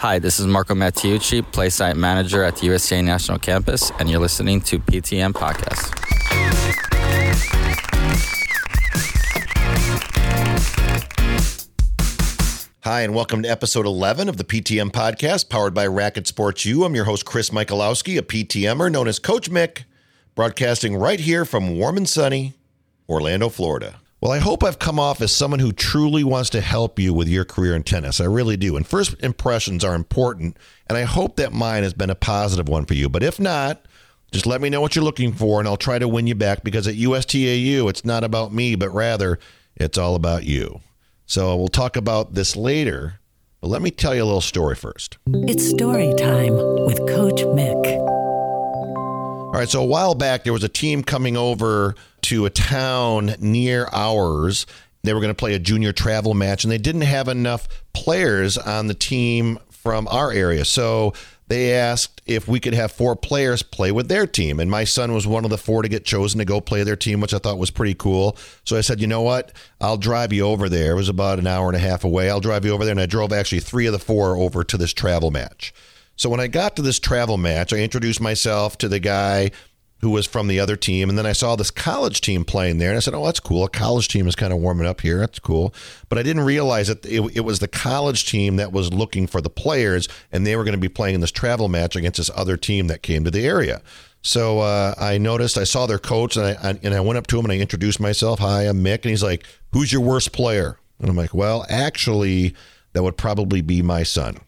Hi, this is Marco Mattiucci, Play Site Manager at the USTA National Campus, and you're listening to PTM Podcast. Hi, and welcome to episode 11 of the PTM Podcast, powered by Racket Sports U. I'm your host, Chris Michalowski, a PTMer known as Coach Mick, broadcasting right here from warm and sunny Orlando, Florida. Well, I hope I've come off as someone who truly wants to help you with your career in tennis. I really do. And first impressions are important, and I hope that mine has been a positive one for you. But if not, just let me know what you're looking for, and I'll try to win you back because at USTAU, it's not about me, but rather it's all about you. So we'll talk about this later, but let me tell you a little story first. It's story time with Coach Mick. All right, so a while back, there was a team coming over to a town near ours. They were going to play a junior travel match, and they didn't have enough players on the team from our area. So they asked if we could have four players play with their team. And my son was one of the four to get chosen to go play their team, which I thought was pretty cool. So I said, you know what? I'll drive you over there. It was about an hour and a half away. I'll drive you over there. And I drove actually three of the four over to this travel match. So when I got to this travel match, I introduced myself to the guy who was from the other team. And then I saw this college team playing there. And I said, Oh, that's cool. A college team is kind of warming up here. That's cool. But I didn't realize that it, it was the college team that was looking for the players, and they were going to be playing in this travel match against this other team that came to the area. So uh, I noticed, I saw their coach, and I, and I went up to him and I introduced myself. Hi, I'm Mick. And he's like, Who's your worst player? And I'm like, Well, actually, that would probably be my son.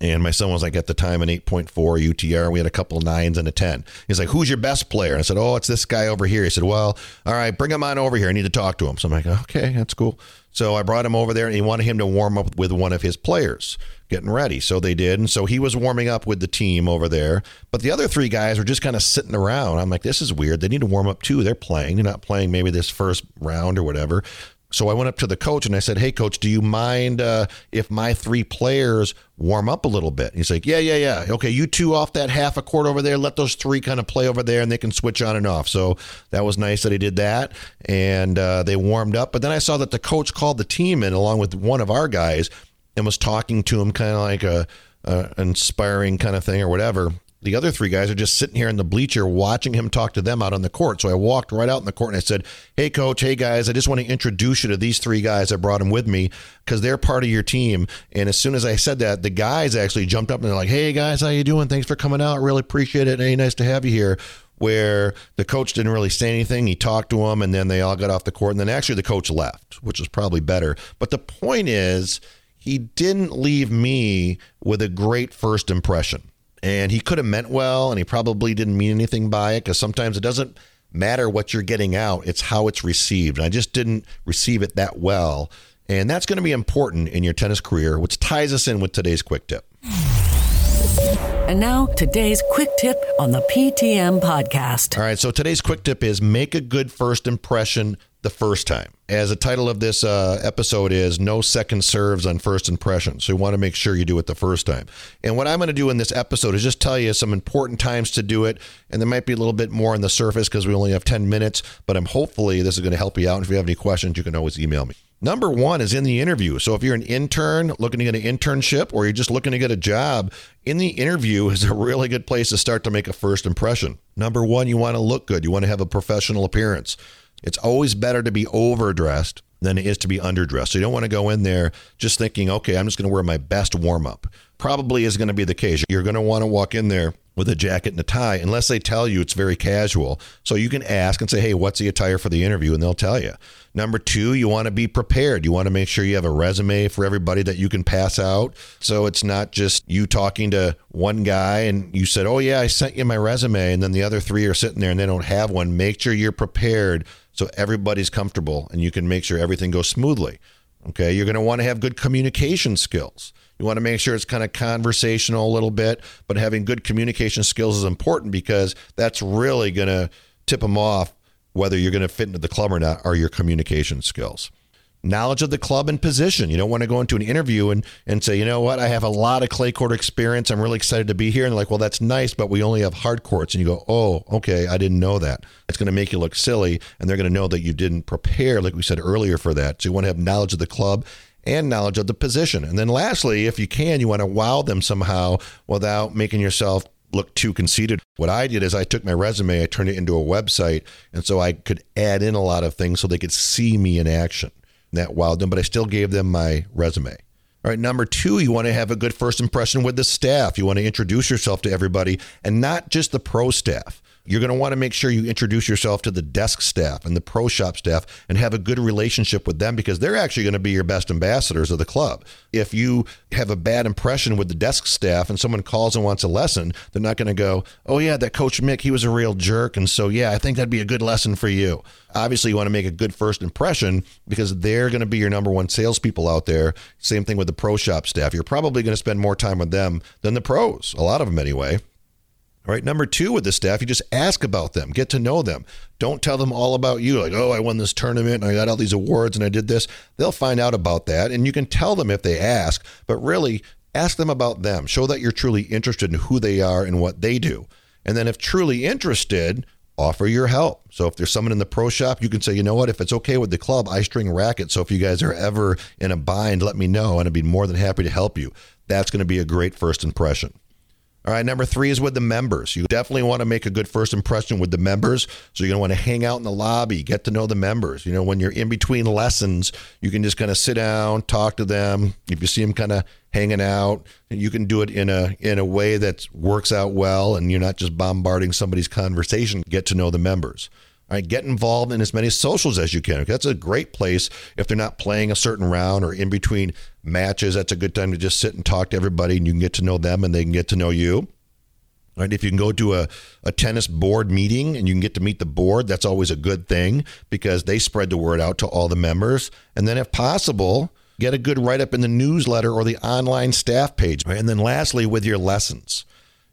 And my son was like at the time an 8.4 UTR. We had a couple nines and a 10. He's like, Who's your best player? And I said, Oh, it's this guy over here. He said, Well, all right, bring him on over here. I need to talk to him. So I'm like, Okay, that's cool. So I brought him over there and he wanted him to warm up with one of his players, getting ready. So they did. And so he was warming up with the team over there. But the other three guys were just kind of sitting around. I'm like, This is weird. They need to warm up too. They're playing. They're not playing maybe this first round or whatever. So I went up to the coach and I said, "Hey, coach, do you mind uh, if my three players warm up a little bit?" And he's like, "Yeah, yeah, yeah. Okay, you two off that half a court over there. Let those three kind of play over there, and they can switch on and off." So that was nice that he did that, and uh, they warmed up. But then I saw that the coach called the team in along with one of our guys and was talking to him, kind of like a, a inspiring kind of thing or whatever the other three guys are just sitting here in the bleacher watching him talk to them out on the court. So I walked right out in the court and I said, Hey, coach, hey, guys, I just want to introduce you to these three guys. I brought them with me because they're part of your team. And as soon as I said that, the guys actually jumped up and they're like, Hey, guys, how you doing? Thanks for coming out. Really appreciate it. Hey, nice to have you here where the coach didn't really say anything. He talked to them, and then they all got off the court. And then actually, the coach left, which was probably better. But the point is, he didn't leave me with a great first impression. And he could have meant well, and he probably didn't mean anything by it because sometimes it doesn't matter what you're getting out, it's how it's received. And I just didn't receive it that well. And that's going to be important in your tennis career, which ties us in with today's quick tip. And now, today's quick tip on the PTM podcast. All right, so today's quick tip is make a good first impression the first time. As the title of this uh, episode is No Second Serves on First Impression. So you want to make sure you do it the first time. And what I'm going to do in this episode is just tell you some important times to do it. And there might be a little bit more on the surface because we only have 10 minutes, but I'm hopefully this is going to help you out. And if you have any questions, you can always email me. Number one is in the interview. So if you're an intern looking to get an internship or you're just looking to get a job, in the interview is a really good place to start to make a first impression. Number one, you want to look good. You want to have a professional appearance. It's always better to be overdressed than it is to be underdressed. So you don't want to go in there just thinking, okay, I'm just going to wear my best warm up. Probably is going to be the case. You're going to want to walk in there with a jacket and a tie, unless they tell you it's very casual. So you can ask and say, hey, what's the attire for the interview? And they'll tell you. Number two, you want to be prepared. You want to make sure you have a resume for everybody that you can pass out. So it's not just you talking to one guy and you said, oh, yeah, I sent you my resume. And then the other three are sitting there and they don't have one. Make sure you're prepared so everybody's comfortable and you can make sure everything goes smoothly. Okay. You're going to want to have good communication skills. You want to make sure it's kind of conversational a little bit, but having good communication skills is important because that's really going to tip them off whether you're going to fit into the club or not are your communication skills knowledge of the club and position. You don't want to go into an interview and, and say, you know what, I have a lot of clay court experience. I'm really excited to be here. And like, well, that's nice, but we only have hard courts. And you go, oh, okay, I didn't know that. It's going to make you look silly. And they're going to know that you didn't prepare, like we said earlier, for that. So you want to have knowledge of the club and knowledge of the position. And then lastly, if you can, you want to wow them somehow without making yourself look too conceited. What I did is I took my resume, I turned it into a website, and so I could add in a lot of things so they could see me in action. That wowed them, but I still gave them my resume. All right, number two, you want to have a good first impression with the staff. You want to introduce yourself to everybody and not just the pro staff. You're going to want to make sure you introduce yourself to the desk staff and the pro shop staff and have a good relationship with them because they're actually going to be your best ambassadors of the club. If you have a bad impression with the desk staff and someone calls and wants a lesson, they're not going to go, Oh, yeah, that coach Mick, he was a real jerk. And so, yeah, I think that'd be a good lesson for you. Obviously, you want to make a good first impression because they're going to be your number one salespeople out there. Same thing with the pro shop staff. You're probably going to spend more time with them than the pros, a lot of them anyway. All right. Number two with the staff, you just ask about them, get to know them. Don't tell them all about you, like, oh, I won this tournament and I got all these awards and I did this. They'll find out about that. And you can tell them if they ask, but really ask them about them. Show that you're truly interested in who they are and what they do. And then if truly interested, offer your help. So if there's someone in the pro shop, you can say, you know what, if it's okay with the club, I string rackets. So if you guys are ever in a bind, let me know and I'd be more than happy to help you. That's going to be a great first impression. All right, number three is with the members. You definitely want to make a good first impression with the members. So you're going to want to hang out in the lobby, get to know the members. You know, when you're in between lessons, you can just kind of sit down, talk to them. If you see them kind of hanging out, you can do it in a in a way that works out well, and you're not just bombarding somebody's conversation. Get to know the members. All right, get involved in as many socials as you can. That's a great place if they're not playing a certain round or in between matches. That's a good time to just sit and talk to everybody and you can get to know them and they can get to know you. Right. If you can go to a, a tennis board meeting and you can get to meet the board, that's always a good thing because they spread the word out to all the members. And then, if possible, get a good write up in the newsletter or the online staff page. Right? And then, lastly, with your lessons,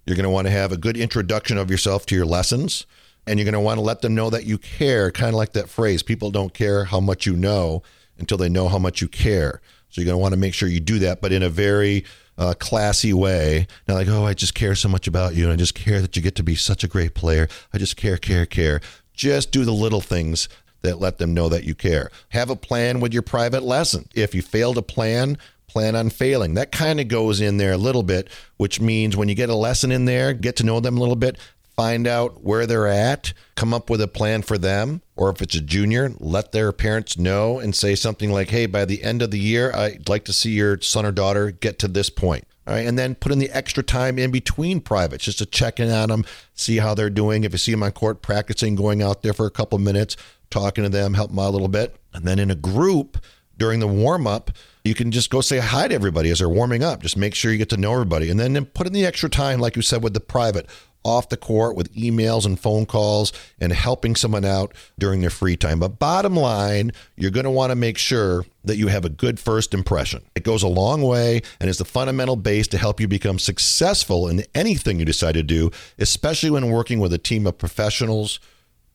you're going to want to have a good introduction of yourself to your lessons and you're going to want to let them know that you care, kind of like that phrase people don't care how much you know until they know how much you care. So you're going to want to make sure you do that, but in a very uh, classy way. Not like, oh, I just care so much about you and I just care that you get to be such a great player. I just care, care, care. Just do the little things that let them know that you care. Have a plan with your private lesson. If you fail to plan, plan on failing. That kind of goes in there a little bit, which means when you get a lesson in there, get to know them a little bit, find out where they're at, come up with a plan for them. Or if it's a junior, let their parents know and say something like, hey, by the end of the year, I'd like to see your son or daughter get to this point. All right, and then put in the extra time in between privates just to check in on them, see how they're doing. If you see them on court practicing, going out there for a couple minutes, talking to them, help them out a little bit. And then in a group during the warm up, you can just go say hi to everybody as they're warming up. Just make sure you get to know everybody. And then put in the extra time, like you said, with the private off the court with emails and phone calls and helping someone out during their free time. But bottom line, you're going to want to make sure that you have a good first impression. It goes a long way and is the fundamental base to help you become successful in anything you decide to do, especially when working with a team of professionals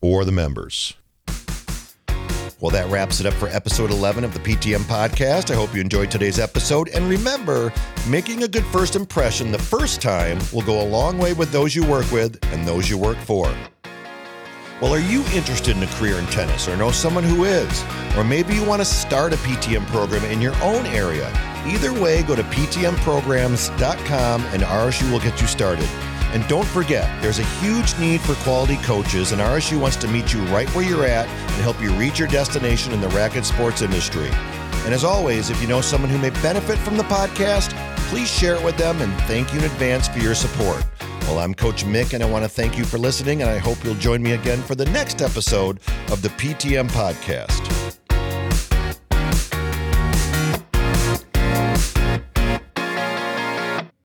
or the members. Well, that wraps it up for episode 11 of the PTM podcast. I hope you enjoyed today's episode. And remember, making a good first impression the first time will go a long way with those you work with and those you work for. Well, are you interested in a career in tennis or know someone who is? Or maybe you want to start a PTM program in your own area. Either way, go to ptmprograms.com and RSU will get you started. And don't forget, there's a huge need for quality coaches, and RSU wants to meet you right where you're at and help you reach your destination in the racket sports industry. And as always, if you know someone who may benefit from the podcast, please share it with them and thank you in advance for your support. Well, I'm Coach Mick, and I want to thank you for listening, and I hope you'll join me again for the next episode of the PTM Podcast.